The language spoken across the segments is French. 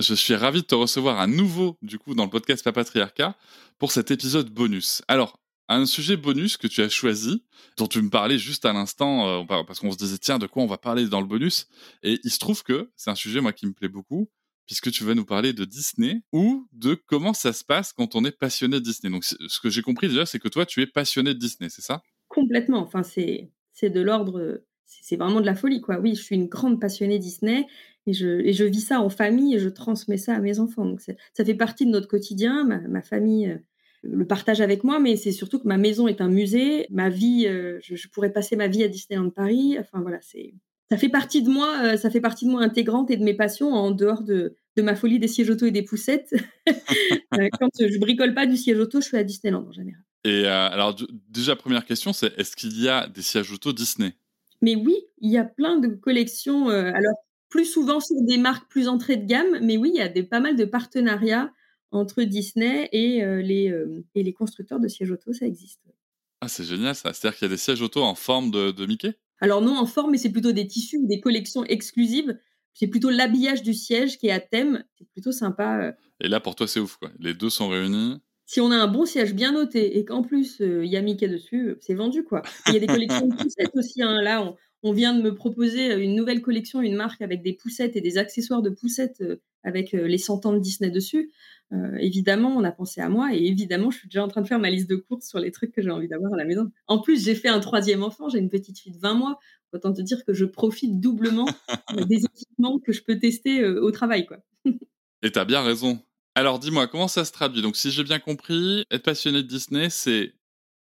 je suis ravi de te recevoir à nouveau, du coup, dans le podcast Papatriarcat pour cet épisode bonus. Alors, un sujet bonus que tu as choisi, dont tu me parlais juste à l'instant, euh, parce qu'on se disait, tiens, de quoi on va parler dans le bonus? Et il se trouve que c'est un sujet, moi, qui me plaît beaucoup, puisque tu vas nous parler de Disney ou de comment ça se passe quand on est passionné de Disney. Donc, ce que j'ai compris déjà, c'est que toi, tu es passionné de Disney, c'est ça? Complètement. Enfin, c'est de l'ordre c'est vraiment de la folie, quoi. Oui, je suis une grande passionnée Disney et je, vis ça en famille et je transmets ça à mes enfants. Donc, ça fait partie de notre quotidien. Ma, famille euh, le partage avec moi, mais c'est surtout que ma maison est un musée. Ma vie, euh, je, pourrais passer ma vie à Disneyland Paris. Enfin, voilà, c'est. Ça fait partie de moi, euh, ça fait partie de moi intégrante et de mes passions en dehors de, de ma folie des sièges auto et des poussettes. Quand je bricole pas du siège auto, je suis à Disneyland en général. Et alors, déjà, première question, c'est est-ce qu'il y a des sièges auto Disney? Mais oui, il y a plein de collections. Euh, alors, plus souvent sur des marques plus entrées de gamme, mais oui, il y a des, pas mal de partenariats entre Disney et, euh, les, euh, et les constructeurs de sièges auto, ça existe. Ah, c'est génial ça. C'est-à-dire qu'il y a des sièges auto en forme de, Mickey? Alors non en forme, mais c'est plutôt des tissus, des collections exclusives. C'est plutôt l'habillage du siège qui est à thème. C'est plutôt sympa. Et là, pour toi, c'est ouf, quoi. Les deux sont réunis si on a un bon siège bien noté et qu'en plus il y a Mickey dessus, c'est vendu quoi. Il y a des collections de poussettes aussi. Hein. Là, on, vient de me proposer une nouvelle collection, une marque avec des poussettes et des accessoires de poussettes avec les 100 ans de Disney dessus. évidemment, on a pensé à moi et évidemment, je suis déjà en train de faire ma liste de courses sur les trucs que j'ai envie d'avoir à la maison. En plus, j'ai fait un troisième enfant, j'ai une petite fille de 20 mois. Autant te dire que je profite doublement des équipements que je peux tester au travail. Quoi. et tu as bien raison. Alors dis-moi, comment ça se traduit? Donc si j'ai bien compris, être passionné de Disney, c'est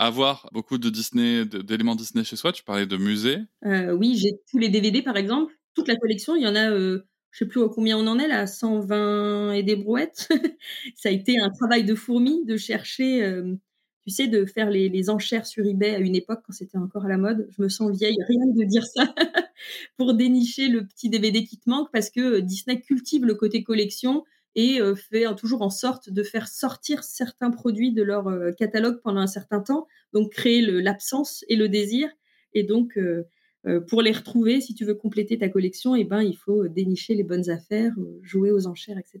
avoir beaucoup de Disney, d'éléments Disney chez soi. Tu parlais de musée. Euh, oui, j'ai tous les DVD par exemple, toute la collection. Il y en a, euh, je sais plus combien on en est là, 120 et des brouettes. ça a été un travail de fourmi de chercher, euh, tu sais, de faire les, les, enchères sur eBay à une époque quand c'était encore à la mode. Je me sens vieille, rien de dire ça, pour dénicher le petit DVD qui te manque parce que Disney cultive le côté collection et euh, fait toujours en sorte de faire sortir certains produits de leur euh, catalogue pendant un certain temps, donc créer l'absence et le désir. Et donc, euh, pour les retrouver, si tu veux compléter ta collection, eh ben, il faut dénicher les bonnes affaires, jouer aux enchères, etc.